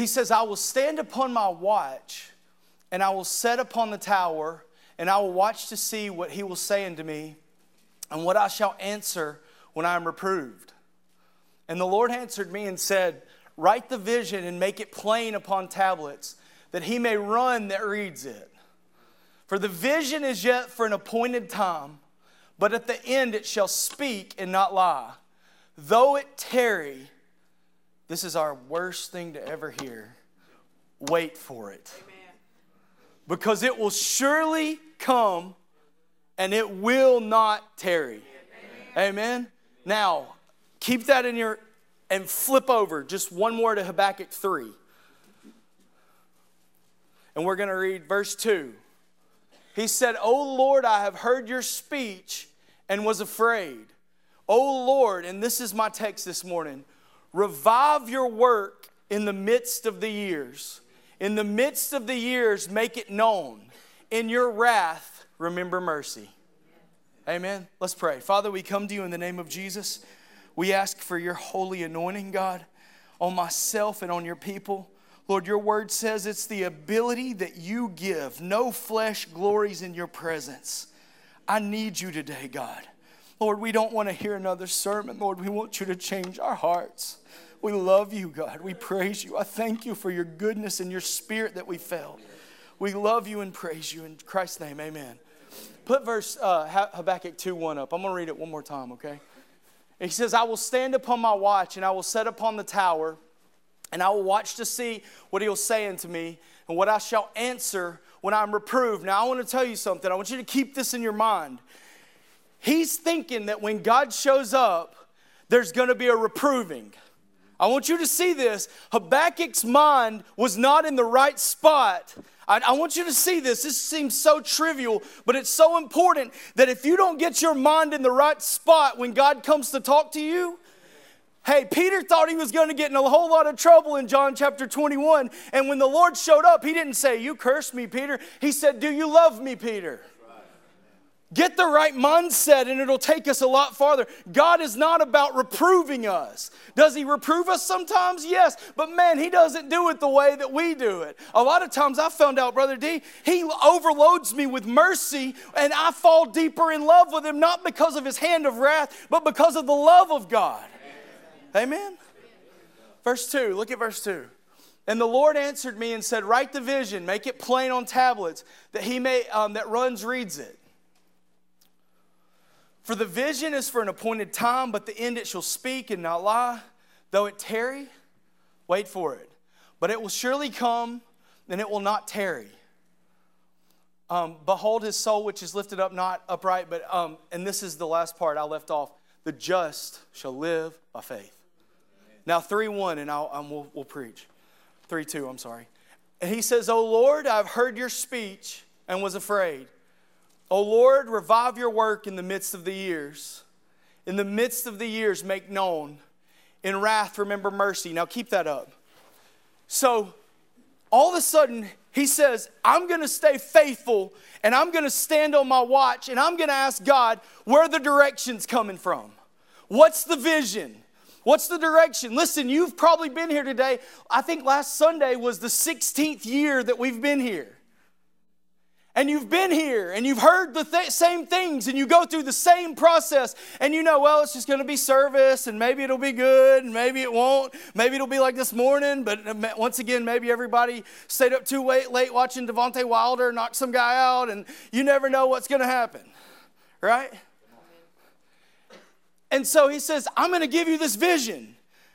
he says, I will stand upon my watch and I will set upon the tower and I will watch to see what he will say unto me and what I shall answer when I am reproved. And the Lord answered me and said, Write the vision and make it plain upon tablets, that he may run that reads it. For the vision is yet for an appointed time, but at the end it shall speak and not lie. Though it tarry, this is our worst thing to ever hear. Wait for it. Because it will surely come and it will not tarry. Amen. Amen. Now, keep that in your and flip over just one more to Habakkuk 3. And we're going to read verse 2. He said, O Lord, I have heard your speech and was afraid. O Lord, and this is my text this morning revive your work in the midst of the years. In the midst of the years, make it known. In your wrath, remember mercy. Amen. Let's pray. Father, we come to you in the name of Jesus. We ask for your holy anointing, God, on myself and on your people. Lord, your word says it's the ability that you give. No flesh glories in your presence. I need you today, God. Lord, we don't want to hear another sermon. Lord, we want you to change our hearts. We love you, God. We praise you. I thank you for your goodness and your spirit that we felt. We love you and praise you. In Christ's name, amen. Put verse uh, Habakkuk 2 1 up. I'm going to read it one more time, okay? He says, I will stand upon my watch and I will set upon the tower and I will watch to see what he'll say unto me and what I shall answer when I'm reproved. Now, I want to tell you something. I want you to keep this in your mind. He's thinking that when God shows up, there's going to be a reproving. I want you to see this. Habakkuk's mind was not in the right spot. I, I, want you to see this. This seems so trivial, but it's so important that if you don't get your mind in the right spot when God comes to talk to you, Hey, Peter thought he was going to get in a whole lot of trouble in John chapter 21. And when the Lord showed up, he didn't say, You cursed me, Peter. He said, Do you love me, Peter? Get the right mindset and it'll take us a lot farther. God is not about reproving us. Does He reprove us sometimes? Yes. But man, He doesn't do it the way that we do it. A lot of times I found out, Brother D, He overloads me with mercy and I fall deeper in love with Him, not because of His hand of wrath, but because of the love of God. Amen. Amen? Verse 2, look at verse 2. And the Lord answered me and said, Write the vision, make it plain on tablets, that he may um, that runs reads it. For the vision is for an appointed time, but the end it shall speak and not lie. Though it tarry, wait for it. But it will surely come, and it will not tarry. Um, Behold his soul, which is lifted up, not upright, but, um, and this is the last part I left off the just shall live by faith. Now, 3 1, and I'll, um, we'll, we'll preach. 3 2, I'm sorry. And he says, O Lord, I've heard your speech and was afraid. O Lord, revive your work in the midst of the years. In the midst of the years, make known. In wrath, remember mercy. Now keep that up. So, all of a sudden, he says, I'm going to stay faithful and I'm going to stand on my watch and I'm going to ask God where the direction's coming from. What's the vision? What's the direction? Listen, you've probably been here today. I think last Sunday was the 16th year that we've been here and you've been here and you've heard the th- same things and you go through the same process and you know, well, it's just going to be service and maybe it'll be good and maybe it won't. Maybe it'll be like this morning, but uh, once again, maybe everybody stayed up too late, late watching Deontay Wilder knock some guy out and you never know what's going to happen, right? And so he says, I'm going to give you this vision.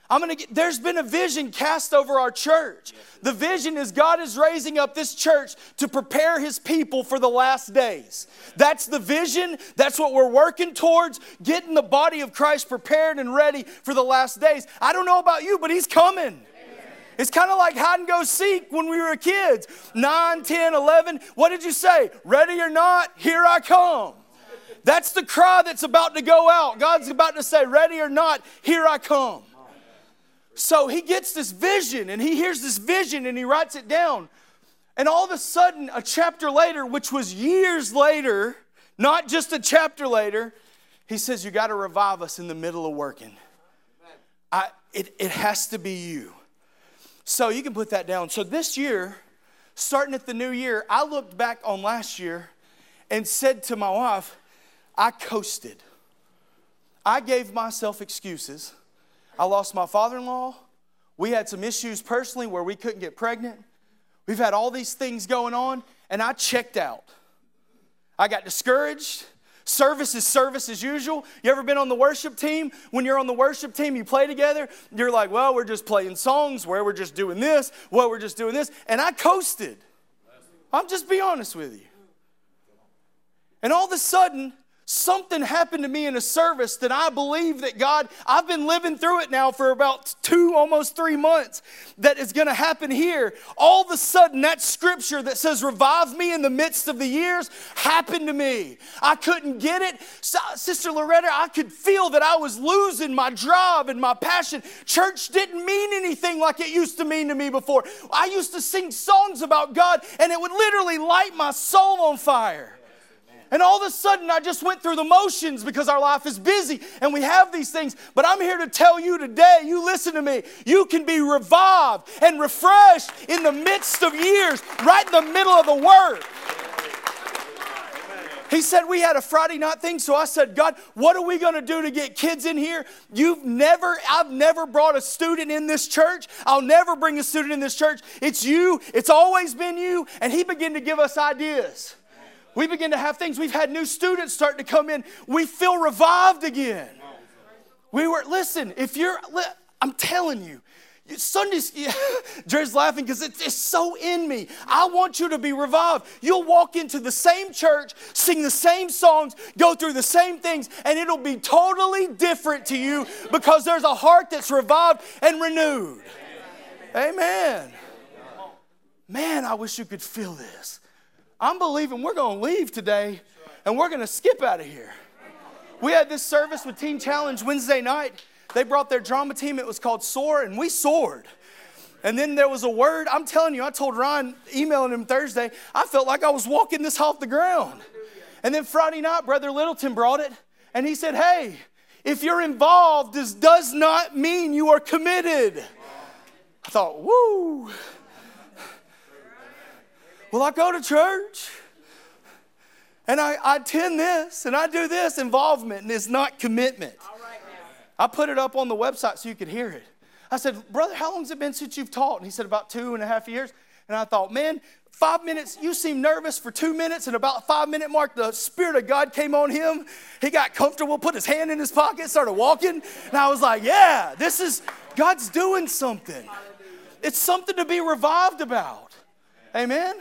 I'm gonna get, there's been a vision cast over our church. The vision is God is raising up this church to prepare his people for the last days. That's the vision. That's what we're working towards, getting the body of Christ prepared and ready for the last days. I don't know about you, but he's coming. It's kind of like hide and go seek when we were kids 9, 10, 11. What did you say? Ready or not, here I come. That's the cry that's about to go out. God's about to say, Ready or not, here I come. So he gets this vision and he hears this vision and he writes it down. And all of a sudden, a chapter later, which was years later, not just a chapter later, he says, You got to revive us in the middle of working. I, it, it has to be you. So you can put that down. So this year, starting at the new year, I looked back on last year and said to my wife, I coasted. I gave myself excuses. I lost my father in law. We had some issues personally where we couldn't get pregnant. We've had all these things going on, and I checked out. I got discouraged. Service is service as usual. You ever been on the worship team? When you're on the worship team, you play together. You're like, well, we're just playing songs, where we're just doing this, well, we're just doing this. And I coasted. I'm just be honest with you. And all of a sudden, something happened to me in a service that I believe that God, I've been living through it now for about two, almost three months, that is going to happen here. All of a sudden, that scripture that says, Revive me in the midst of the years, happened to me. I couldn't get it. Sister Loretta, I could feel that I was losing my drive and my passion. Church didn't mean anything like it used to mean to me before. I used to sing songs about God, and it would literally light my soul on fire. And all of a sudden, I just went through the motions because our life is busy and we have these things. But I'm here to tell you today, you listen to me, you can be revived and refreshed in the midst of years, right in the middle of the Word. He said we had a Friday night thing, so I said, God, what are we going to do to get kids in here? You've never, I've never brought a student in this church. I'll never bring a student in this church. It's you, it's always been you. And he began to give us ideas. We begin to have things. We've had new students starting to come in. We feel revived again. We were, listen, if you're, I'm telling you, Sundays, yeah, Jerry's laughing because it's, it's so in me. I want you to be revived. You'll walk into the same church, sing the same songs, go through the same things, and it'll be totally different to you because there's a heart that's revived and renewed. Amen. Man, I wish you could feel this. I'm believing we're going to leave today and we're going to skip out of here. We had this service with Teen Challenge Wednesday night. They brought their drama team. It was called Soar, and we soared. And then there was a word. I'm telling you, I told Ryan, emailing him Thursday, I felt like I was walking this off the ground. And then Friday night, Brother Littleton brought it, and he said, Hey, if you're involved, this does not mean you are committed. I thought, woo. Well, I go to church and I, I attend this and I do this. Involvement and it's not commitment. I put it up on the website so you could hear it. I said, Brother, how long has it been since you've taught? And he said, About two and a half years. And I thought, Man, five minutes, you seem nervous for two minutes. And about five minute mark, the Spirit of God came on him. He got comfortable, put his hand in his pocket, started walking. And I was like, Yeah, this is, God's doing something. It's something to be revived about. Amen?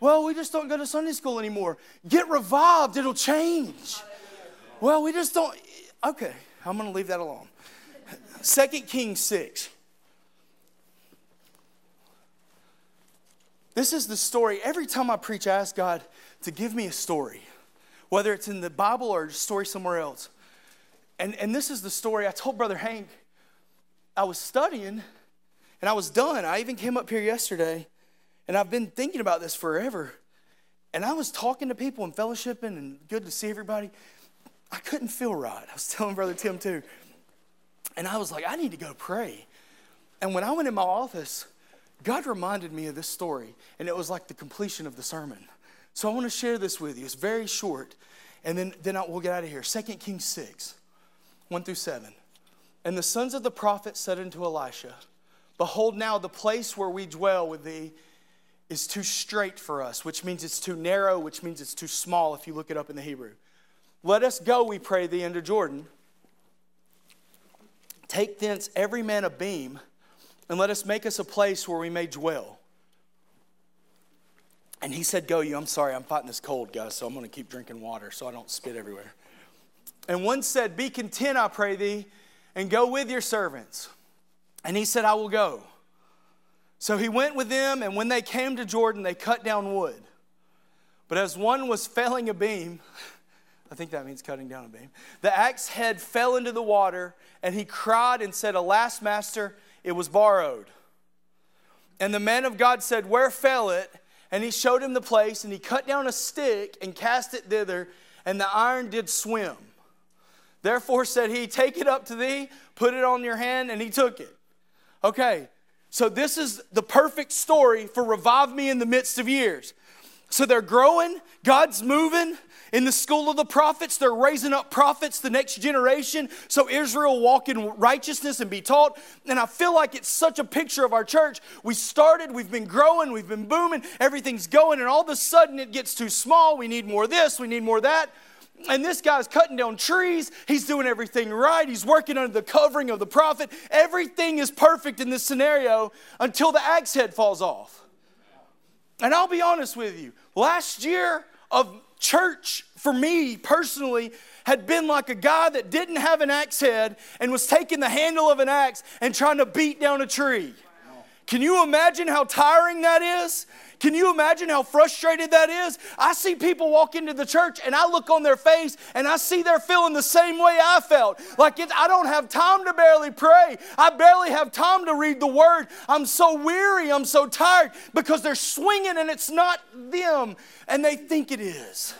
Well, we just don't go to Sunday school anymore. Get revived, it'll change. Well, we just don't. Okay, I'm going to leave that alone. Second Kings 6. This is the story. Every time I preach, I ask God to give me a story, whether it's in the Bible or a story somewhere else. And, and this is the story I told Brother Hank. I was studying and I was done. I even came up here yesterday and I've been thinking about this forever. And I was talking to people and fellowshipping and good to see everybody. I couldn't feel right. I was telling Brother Tim too. And I was like, I need to go pray. And when I went in my office, God reminded me of this story, and it was like the completion of the sermon. So I want to share this with you. It's very short, and then, then I, we'll get out of here. 2 Kings 6, 1 through 7. And the sons of the prophet said unto Elisha, Behold, now the place where we dwell with thee is too straight for us, which means it's too narrow, which means it's too small if you look it up in the Hebrew. Let us go, we pray thee, into Jordan. Take thence every man a beam, and let us make us a place where we may dwell. And he said, Go you. I'm sorry, I'm fighting this cold, guys, so I'm going to keep drinking water so I don't spit everywhere. And one said, Be content, I pray thee, and go with your servants. And he said, I will go. So he went with them, and when they came to Jordan, they cut down wood. But as one was felling a beam, I think that means cutting down a beam, the axe head fell into the water, and he cried and said, Alas, master, it was borrowed. And the man of God said, Where fell it? And he showed him the place, and he cut down a stick and cast it thither, and the iron did swim. Therefore said he, Take it up to thee, put it on your hand, and he took it. Okay, So, this is the perfect story for Revive Me in the midst of years. So, they're growing, God's moving. In the school of the prophets, they're raising up prophets, the next generation, so Israel walk in righteousness and be taught. And I feel like it's such a picture of our church. We started, we've been growing, we've been booming, everything's going, and all of a sudden it gets too small. We need more of this, we need more that. And this guy's cutting down trees. He's doing everything right. He's working under the covering of the prophet. Everything is perfect in this scenario until the axe head falls off. And I'll be honest with you, last year of church for me personally had been like a guy that didn't have an axe head and was taking the handle of an axe and trying to beat down a tree. Can you imagine how tiring that is? Can you imagine how frustrated that is? I see people walk into the church and I look on their face and I see they're feeling the same way I felt. Like it, I don't have time to barely pray. I barely have time to read the word. I'm so weary. I'm so tired because they're swinging and it's not them and they think it is.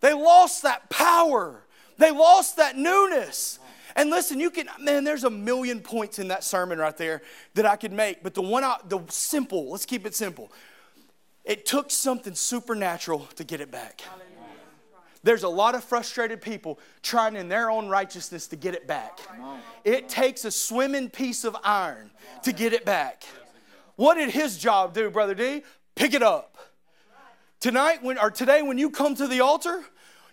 They lost that power, they lost that newness. And listen, you can, man, there's a million points in that sermon right there that I could make. But the one, I, the simple, let's keep it simple. It took something supernatural to get it back. There's a lot of frustrated people trying in their own righteousness to get it back. It takes a swimming piece of iron to get it back. What did his job do, Brother D? Pick it up. Tonight, when, or today, when you come to the altar,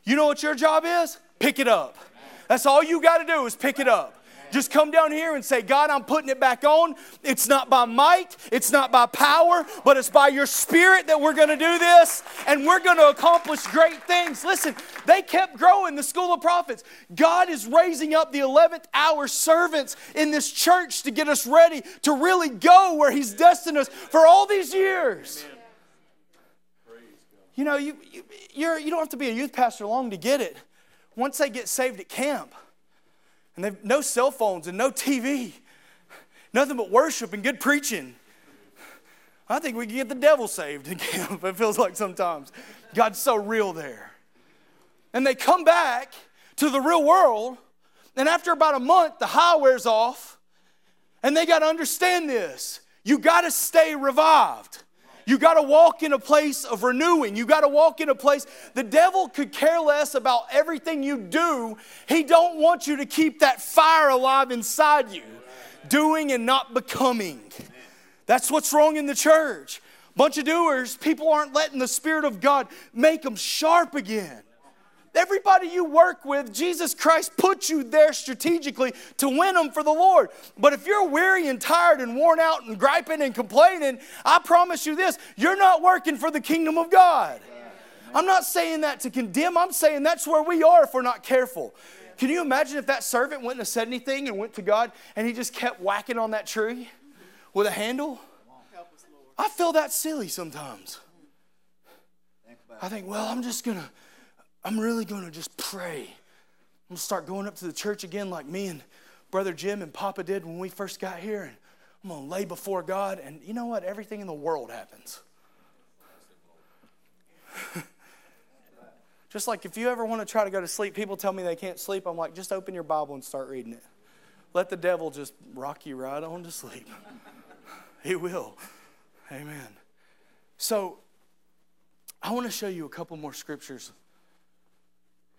you know what your job is? Pick it up. That's all you got to do is pick it up. Just come down here and say, God, I'm putting it back on. It's not by might, it's not by power, but it's by your spirit that we're going to do this, and we're going to accomplish great things. Listen, they kept growing, the school of prophets. God is raising up the 11th hour servants in this church to get us ready to really go where He's destined us for all these years. You know, you, you, you're, you don't have to be a youth pastor long to get it once they get saved at camp, and they've no cell phones and no TV, nothing but worship and good preaching. I think we can get the devil saved in camp, it feels like sometimes. God's so real there. And they come back to the real world, and after about a month, the high wears off, and they got to understand this. You got to stay revived. You got to walk in a place of renewing. You got to walk in a place. The devil could care less about everything you do. He don't want you to keep that fire alive inside you, doing and not becoming. That's what's wrong in the church. Bunch of doers, people aren't letting the spirit of God make them sharp again. Everybody you work with, Jesus Christ put you there strategically to win them for the Lord. But if you're weary and tired and worn out and griping and complaining, I promise you this you're not working for the kingdom of God. I'm not saying that to condemn, I'm saying that's where we are if we're not careful. Can you imagine if that servant wouldn't have said anything and went to God and he just kept whacking on that tree with a handle? I feel that silly sometimes. I think, well, I'm just going to I'm really going to just pray. I'm going to start going up to the church again like me and Brother Jim and Papa did when we first got here. And I'm going to lay before God. And you know what? Everything in the world happens. just like if you ever want to try to go to sleep, people tell me they can't sleep. I'm like, just open your Bible and start reading it. Let the devil just rock you right on to sleep. he will. Amen. So, I want to show you a couple more scriptures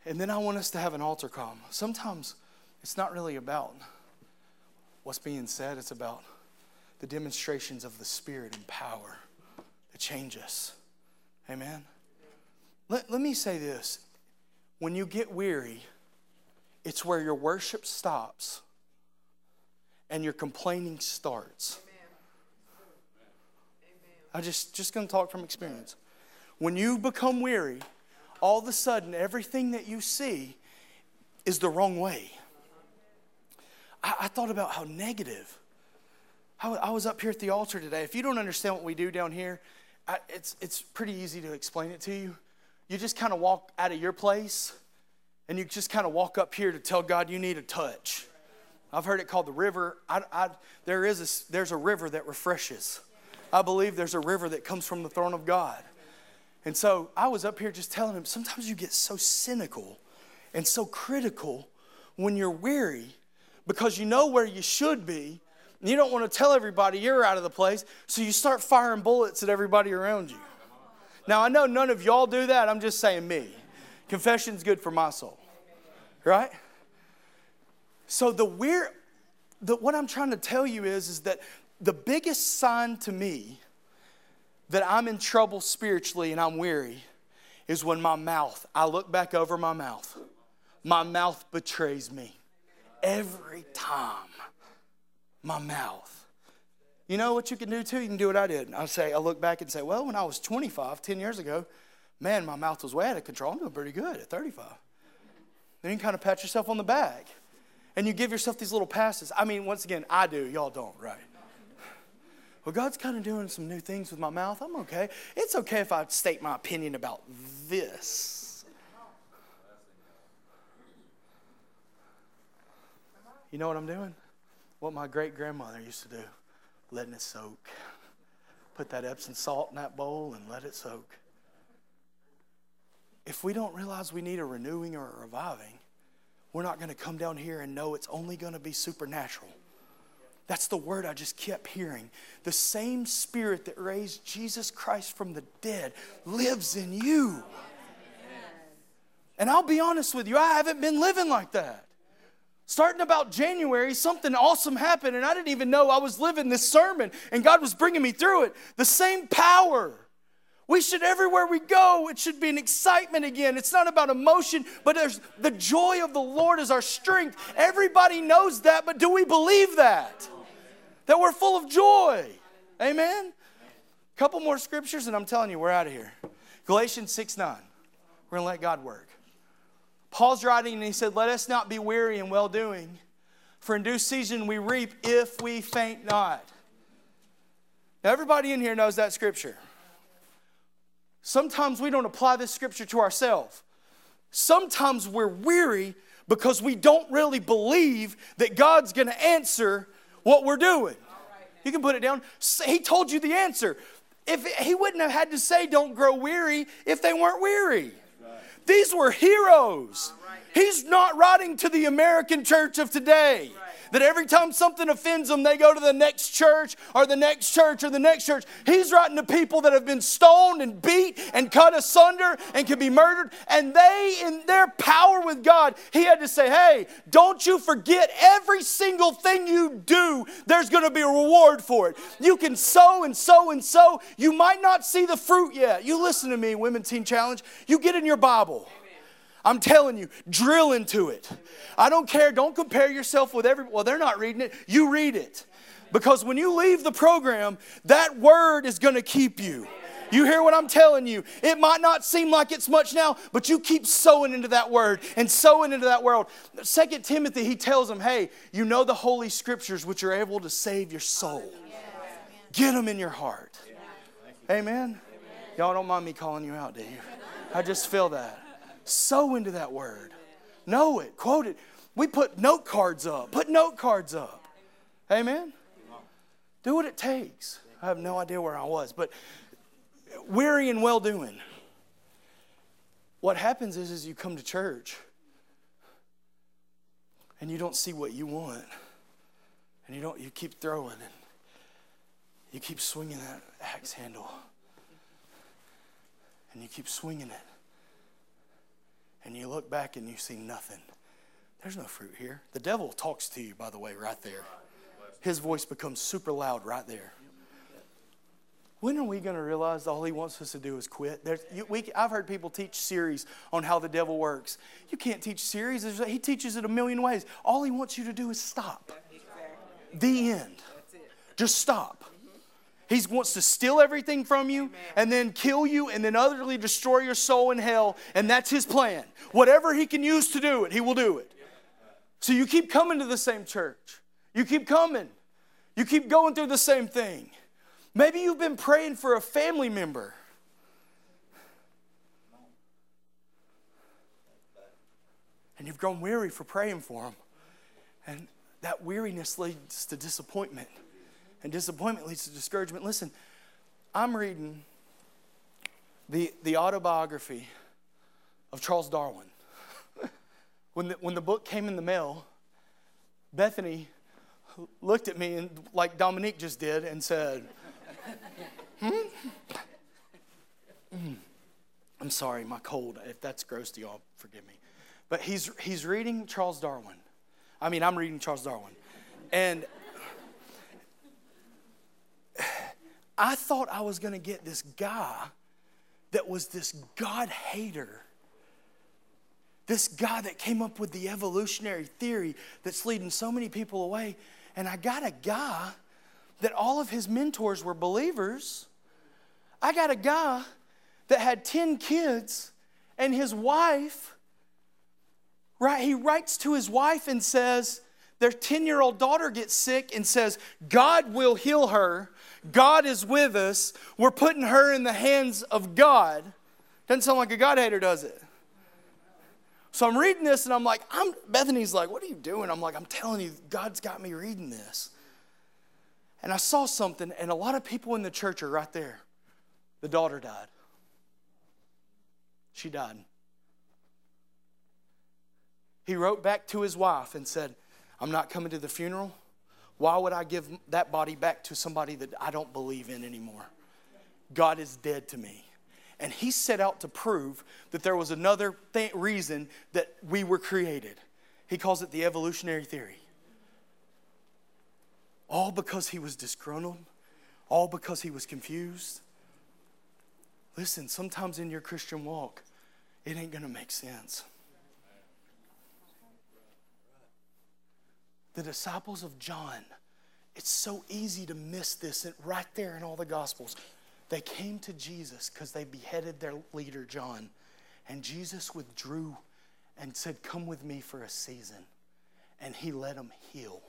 and then I want us to have an altar call. Sometimes it's not really about what's being said, it's about the demonstrations of the Spirit and power that change us. Amen? Let, let me say this when you get weary, it's where your worship stops and your complaining starts. Amen. I just just going to talk from experience. When you become weary, all of a sudden everything that you see is the wrong way. I, I thought about how negative. How, I was up here at the altar today. If you don't understand what we do down here, I, it's, it's pretty easy to explain it to you. You just kind of walk out of your place and you just kind of walk up here to tell God you need a touch. I've heard it called the river. I, I, there is a, there's a river that refreshes. I believe there's a river that comes from the throne of God. And so I was up here just telling him sometimes you get so cynical and so critical when you're weary because you know where you should be And you don't want to tell everybody you're out of the place, so you start firing bullets at everybody around you. Now, I know none of y'all do that. I'm just saying me. Confession's good for my soul. Right? So the weird the, what I'm trying to tell you is, is that the biggest sign to me that I'm in trouble spiritually and I'm weary is when my mouth, I look back over my mouth, my mouth betrays me every time. My mouth. You know what you can do too? You can do what I did. I say, I look back and say, well, when I was 25, 10 years ago, man, my mouth was way out of control. I'm doing pretty good at 35. Then you kind of pat yourself on the back. And you give yourself these little passes. I mean, once again, I do. Y'all don't, right? Well, God's kind of doing some new things with my mouth. I'm okay. It's okay if I state my opinion about this. You know what I'm doing? What my great grandmother used to do letting it soak. Put that Epsom salt in that bowl and let it soak. If we don't realize we need a renewing or a reviving, we're not going to come down here and know it's only going to be supernatural. That's the word I just kept hearing. The same spirit that raised Jesus Christ from the dead lives in you. And I'll be honest with you, I haven't been living like that. Starting about January, something awesome happened, and I didn't even know I was living this sermon, and God was bringing me through it. The same power. We should, everywhere we go, it should be an excitement again. It's not about emotion, but there's the joy of the Lord is our strength. Everybody knows that, but do we believe that? That we're full of joy. Amen? A couple more scriptures, and I'm telling you, we're out of here. Galatians 6 9. We're going to let God work. Paul's writing and he said, Let us not be weary in well doing, for in due season we reap if we faint not. Now, everybody in here knows that scripture. Sometimes we don't apply this scripture to ourselves. Sometimes we're weary because we don't really believe that God's going to answer what we're doing. You can put it down. He told you the answer. If he wouldn't have had to say, "Don't grow weary," if they weren't weary. These were heroes. He's not writing to the American church of today. That every time something offends them, they go to the next church or the next church or the next church. He's writing to people that have been stoned and beat and cut asunder and can be murdered. And they, in their power with God, he had to say, hey, don't you forget every single thing you do, there's going to be a reward for it. You can sow and sow and sow. You might not see the fruit yet. You listen to me, Women Teen Challenge. You get in your Bible. I'm telling you, drill into it. I don't care. Don't compare yourself with every. Well, they're not reading it. You read it. Because when you leave the program, that word is going to keep you. You hear what I'm telling you? It might not seem like it's much now, but you keep sowing into that word and sowing into that world. Second Timothy, he tells them, hey, you know the holy scriptures which are able to save your soul. Get them in your heart. Amen. Y'all don't mind me calling you out, do you? I just feel that. Sow into that word. Know it, quote it. We put note cards up. Put note cards up. Amen. Do what it takes. I have no idea where I was, but weary and well doing. What happens is, is you come to church and you don't see what you want, and you don't. You keep throwing and you keep swinging that axe handle, and you keep swinging it and you look back and you see nothing. There's no fruit here. The devil talks to you, by the way, right there. His voice becomes super loud right there. When are we going to realize all he wants us to do is quit? You, we, I've heard people teach series on how the devil works. You can't teach series. He teaches it a million ways. All he wants you to do is stop. The end. Just stop. He wants to steal everything from you and then kill you and then utterly destroy your soul in hell. And that's his plan. Whatever he can use to do it, he will do it. So you keep coming to the same church. You keep coming. You keep going through the same thing. Maybe you've been praying for a family member. And you've grown weary for praying for them. And that weariness leads to disappointment and disappointment leads to discouragement. Listen, I'm reading the, the autobiography of Charles Darwin. when, the, when the book came in the mail, Bethany looked at me and like Dominique just did and said, hmm? Mm. I'm sorry, my cold. If that's gross to y'all, forgive me. But he's, he's reading Charles Darwin. I mean, I'm reading Charles Darwin. And I thought I was going to get this guy that was this God hater. This guy that came up with the evolutionary theory that's leading so many people away. And I got a guy that all of his mentors were believers. I got a guy that had 10 kids and his wife, right? He writes to his wife and says, their 10 year old daughter gets sick and says, God will heal her. God is with us. We're putting her in the hands of God. Doesn't sound like a God hater, does it? So I'm reading this and I'm like, I'm Bethany's like, what are you doing? I'm like, I'm telling you, God's got me reading this. And I saw something, and a lot of people in the church are right there. The daughter died. She died. He wrote back to his wife and said, I'm not coming to the funeral. Why would I give that body back to somebody that I don't believe in anymore? God is dead to me. And he set out to prove that there was another th- reason that we were created. He calls it the evolutionary theory. All because he was disgruntled, all because he was confused. Listen, sometimes in your Christian walk, it ain't to make sense. The disciples of John, it's so easy to miss this right there in all the Gospels. They came to Jesus because they beheaded their leader, John. And Jesus withdrew and said, Come with me for a season. And he let them heal.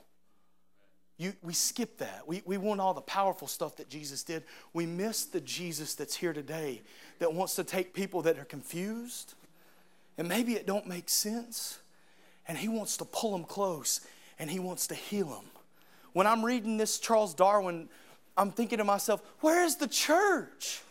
You, we skip that. We, we want all the powerful stuff that Jesus did. We miss the Jesus that's here today that wants to take people that are confused and maybe it don't make sense and he wants to pull them close and he wants to heal them. When I'm reading this Charles Darwin, I'm thinking to myself, where is the church?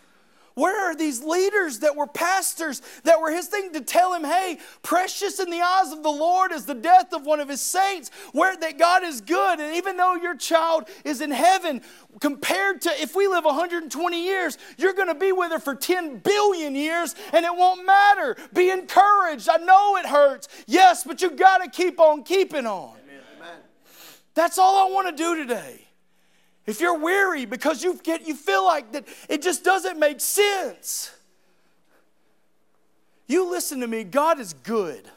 Where are these leaders that were pastors that were his thing to tell him, hey, precious in the eyes of the Lord is the death of one of his saints, where that God is good. And even though your child is in heaven, compared to if we live 120 years, you're going to be with her for 10 billion years and it won't matter. Be encouraged. I know it hurts. Yes, but you got to keep on keeping on. That's all I want to do today. If you're weary because you get you feel like that it just doesn't make sense. You listen to me, God is good.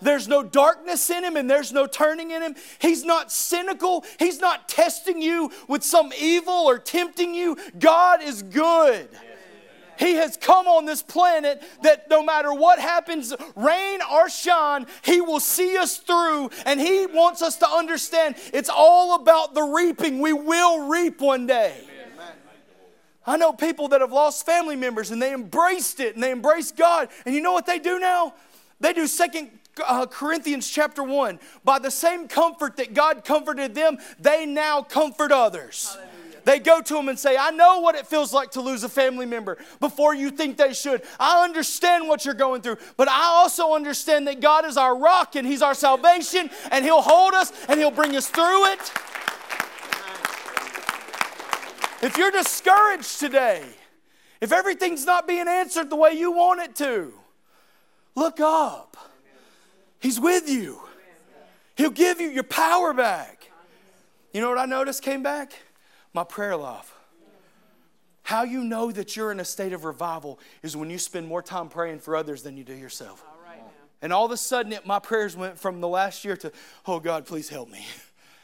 There's no darkness in him and there's no turning in him. He's not cynical. He's not testing you with some evil or tempting you. God is good. He has come on this planet that no matter what happens, rain or shine, He will see us through. And He wants us to understand it's all about the reaping. We will reap one day. I know people that have lost family members and they embraced it and they embraced God. And you know what they do now? They do second uh, Corinthians chapter 1. By the same comfort that God comforted them, they now comfort others. Hallelujah. They go to him and say, I know what it feels like to lose a family member before you think they should. I understand what you're going through, but I also understand that God is our rock and He's our salvation, and He'll hold us and He'll bring us through it. If you're discouraged today, if everything's not being answered the way you want it to, look up. He's with you. He'll give you your power back. You know what I noticed came back? My prayer life. How you know that you're in a state of revival is when you spend more time praying for others than you do yourself. and all of a sudden, it, my prayers went from the last year to, oh God, please help me.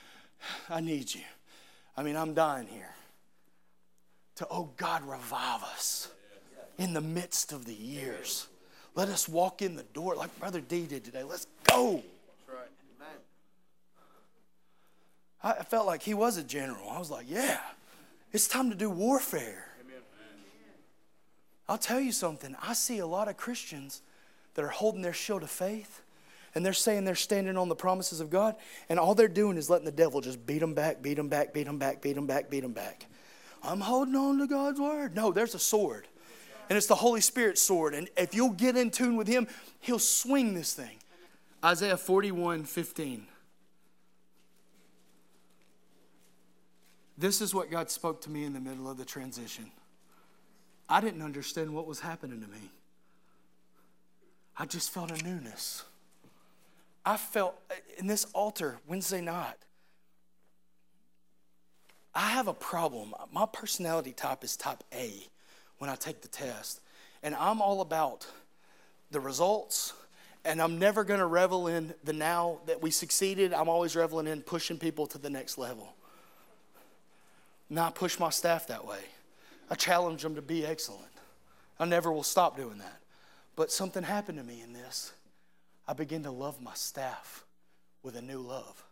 I need you. I mean, I'm dying here. To, oh God, revive us in the midst of the years. Let us walk in the door like Brother D did today. Let's go. I felt like he was a general. I was like, yeah, it's time to do warfare. I'll tell you something. I see a lot of Christians that are holding their shield of faith and they're saying they're standing on the promises of God, and all they're doing is letting the devil just beat them back, beat them back, beat them back, beat them back, beat them back. I'm holding on to God's word. No, there's a sword, and it's the Holy Spirit sword. And if you'll get in tune with Him, He'll swing this thing. Isaiah 41 15. This is what God spoke to me in the middle of the transition. I didn't understand what was happening to me. I just felt a newness. I felt in this altar Wednesday night, I have a problem. My personality type is type A when I take the test. And I'm all about the results, and I'm never going to revel in the now that we succeeded. I'm always reveling in pushing people to the next level. Not push my staff that way. I challenge them to be excellent. I never will stop doing that. But something happened to me in this. I began to love my staff with a new love.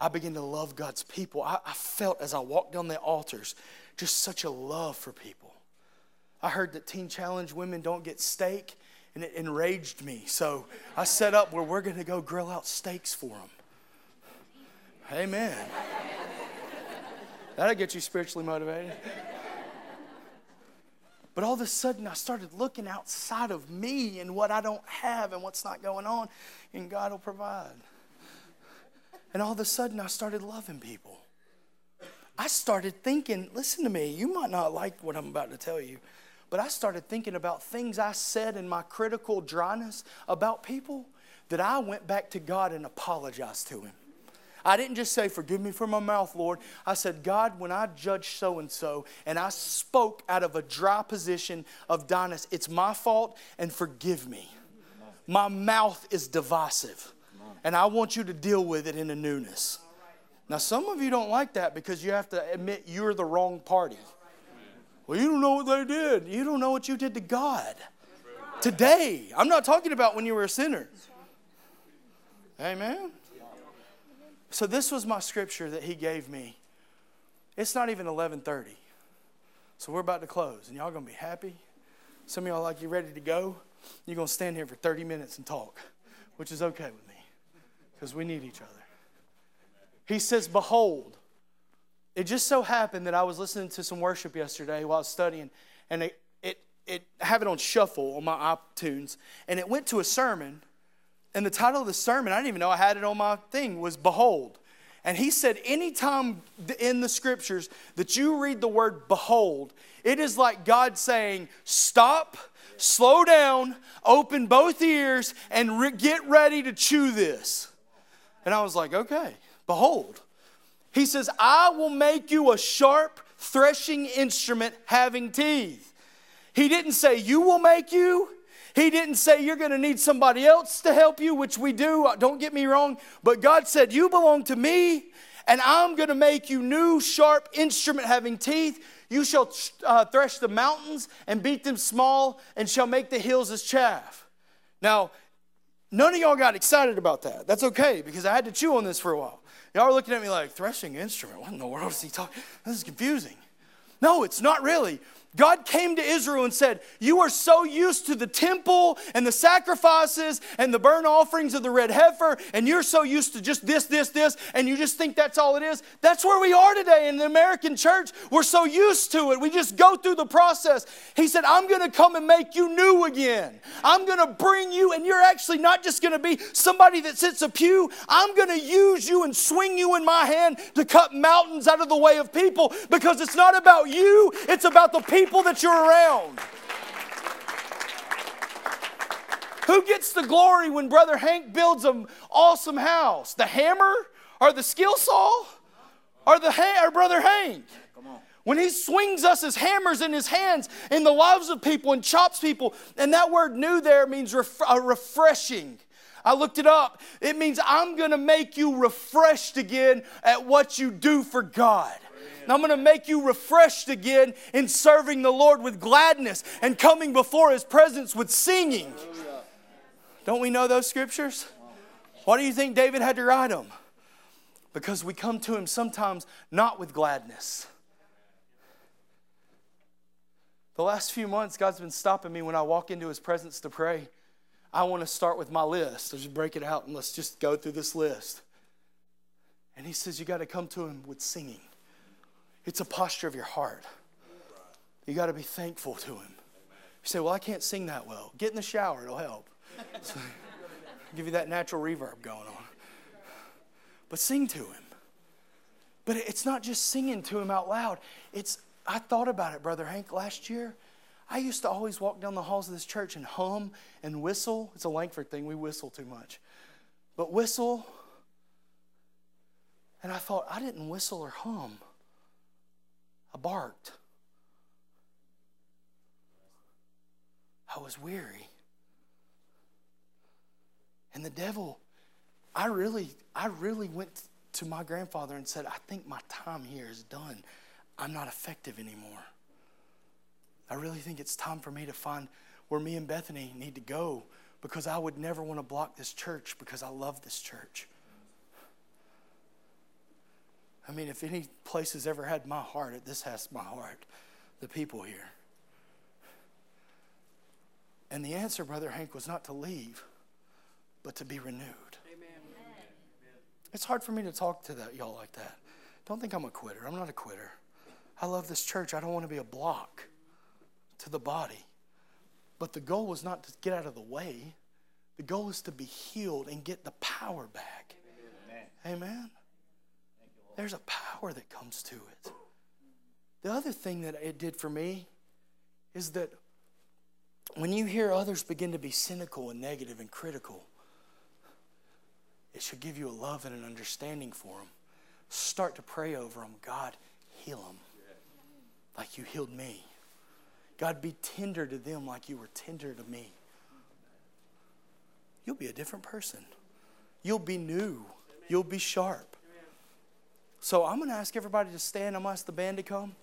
I began to love God's people. I, I, felt as I walked down the altars just such a love for people. I heard that Teen Challenge women don't get steak, and it enraged me. So I set up where we're going to go grill out steaks for them. Amen. That'll get you spiritually motivated. But all of a sudden, I started looking outside of me and what I don't have and what's not going on, and God will provide. And all of a sudden, I started loving people. I started thinking, listen to me, you might not like what I'm about to tell you, but I started thinking about things I said in my critical dryness about people that I went back to God and apologized to Him. I didn't just say, Forgive me for my mouth, Lord. I said, God, when I judge so and so, and I spoke out of a dry position of dryness, it's my fault and forgive me. My mouth is divisive, and I want you to deal with it in a newness. Now, some of you don't like that because you have to admit you're the wrong party. Well, you don't know what they did. You don't know what you did to God. Today. I'm not talking about when you were a sinner. Amen. So this was my scripture that he gave me. It's not even 11:30. So we're about to close and y'all going to be happy. Some of y'all like you ready to go. You're going to stand here for 30 minutes and talk, which is okay with me because we need each other. He says, "Behold, it just so happened that I was listening to some worship yesterday while I was studying and it it it I have it on shuffle on my iTunes and it went to a sermon and the title of the sermon, I didn't even know I had it on my thing, was Behold. And he said, anytime in the scriptures that you read the word behold, it is like God saying, stop, slow down, open both ears, and re- get ready to chew this. And I was like, okay, behold. He says, I will make you a sharp threshing instrument having teeth. He didn't say, You will make you. He didn't say you're going to need somebody else to help you, which we do, uh, don't get me wrong. But God said, You belong to me, and I'm going to make you new, sharp instrument having teeth. You shall uh, thresh the mountains and beat them small, and shall make the hills as chaff. Now, none of y'all got excited about that. That's okay, because I had to chew on this for a while. Y'all are looking at me like, threshing instrument? What in the world is he talking? This is confusing. No, it's not really. God came to Israel and said, You are so used to the temple and the sacrifices and the burnt offerings of the red heifer, and you're so used to just this, this, this, and you just think that's all it is. That's where we are today in the American church. We're so used to it. We just go through the process. He said, I'm going to come and make you new again. I'm going to bring you, and you're actually not just going to be somebody that sits a pew. I'm going to use you and swing you in my hand to cut mountains out of the way of people because it's not about you, it's about the people people that you're around. Who gets the glory when Brother Hank builds an awesome house? The hammer or the skill saw or the ha- or Brother Hank? When he swings us as hammers in his hands in the lives of people and chops people, and that word new there means ref- uh, refreshing. I looked it up. It means I'm going to make you refreshed again at what you do for God. I'm going to make you refreshed again in serving the Lord with gladness and coming before His presence with singing. Don't we know those scriptures? Why do you think David had to write them? Because we come to Him sometimes not with gladness. The last few months, God's been stopping me when I walk into His presence to pray. I want to start with my list. Let's just break it out and let's just go through this list. And He says, You got to come to Him with singing. It's a posture of your heart. You got to be thankful to Him. You say, Well, I can't sing that well. Get in the shower, it'll help. So, give you that natural reverb going on. But sing to Him. But it's not just singing to him out loud. It's I thought about it, Brother Hank, last year. I used to always walk down the halls of this church and hum and whistle. It's a Langford thing, we whistle too much. But whistle. And I thought, I didn't whistle or hum, barked. I was weary. And the devil, I really, I really went to my grandfather and said, I think my time here is done. I'm not effective anymore. I really think it's time for me to find where me and Bethany need to go because I would never want to block this church because I love this church. I mean, if any place has ever had my heart, this has my heart, the people here. And the answer, Brother Hank, was not to leave, but to be renewed. Amen. It's hard for me to talk to that, y'all like that. Don't think I'm a quitter. I'm not a quitter. I love this church. I don't want to be a block to the body. But the goal was not to get out of the way. The goal is to be healed and get the power back. Amen. Amen. There's a power that comes to it. The other thing that it did for me is that when you hear others begin to be cynical and negative and critical, it should give you a love and an understanding for them. Start to pray over them. God, heal them like you healed me. God, be tender to them like you were tender to me. You'll be a different person. You'll be new. You'll be sharp. So I'm going to ask everybody to stand. I'm going to ask the band to come.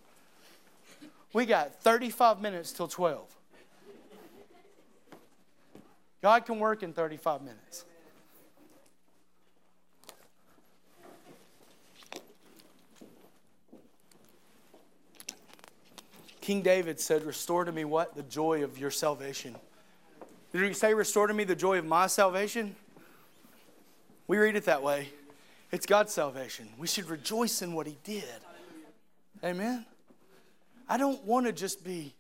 We got 35 minutes till 12. God can work in 35 minutes. King David said, Restore to me what? The joy of your salvation. Did he say, Restore to me the joy of my salvation? We read it that way. It's God's salvation. We should rejoice in what he did. Amen. I don't want to just be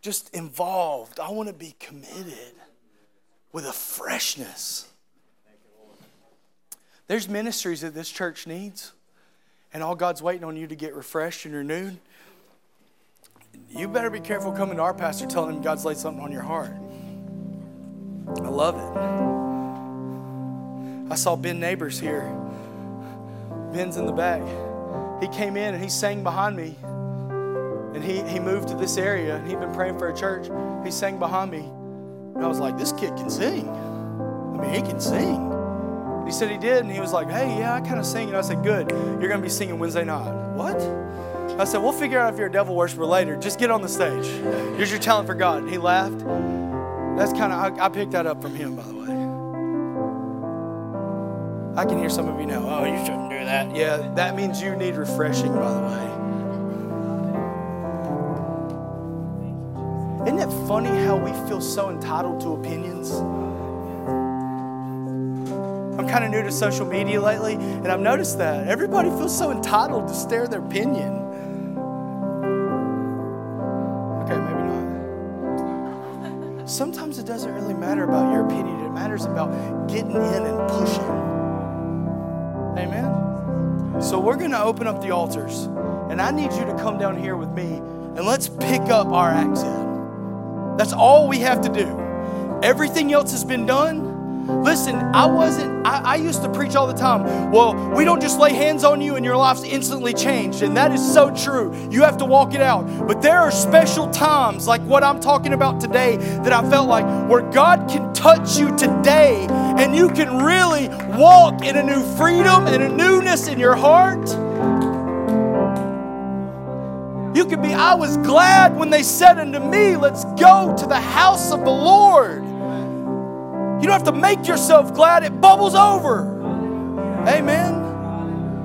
just involved. I want to be committed with a freshness. There's ministries that this church needs, and all God's waiting on you to get refreshed and renewed you better be careful coming to our pastor telling him God's laid something on your heart. I love it. I saw Ben Neighbors here. Ben's in the back. He came in and he sang behind me. And he, he moved to this area and he'd been praying for a church. He sang behind me. And I was like, this kid can sing. I mean, he can sing. He said he did. And he was like, hey, yeah, I kind of sing. And I said, good. You're going to be singing Wednesday night. What? I said, We'll figure out if you're a devil worshiper later. Just get on the stage. Here's your talent for God. And he laughed. That's kind of, I, I picked that up from him, by the way. I can hear some of you now, oh, you shouldn't do that. Yeah, that means you need refreshing, by the way. Isn't it funny how we feel so entitled to opinions? I'm kind of new to social media lately, and I've noticed that everybody feels so entitled to stare their opinion. Okay, maybe not. Sometimes it doesn't really matter about your opinion, it matters about getting in and pushing. So we're going to open up the altars, and I need you to come down here with me and let's pick up our accent. That's all we have to do. Everything else has been done. Listen, I wasn't, I, I, used to preach all the time. Well, we don't just lay hands on you and your life's instantly changed. And that is so true. You have to walk it out. But there are special times, like what I'm talking about today, that I felt like where God can touch you today and you can really walk in a new freedom and a in your heart. You can be, I was glad when they said unto me, Let's go to the house of the Lord. You don't have to make yourself glad, it bubbles over. Amen.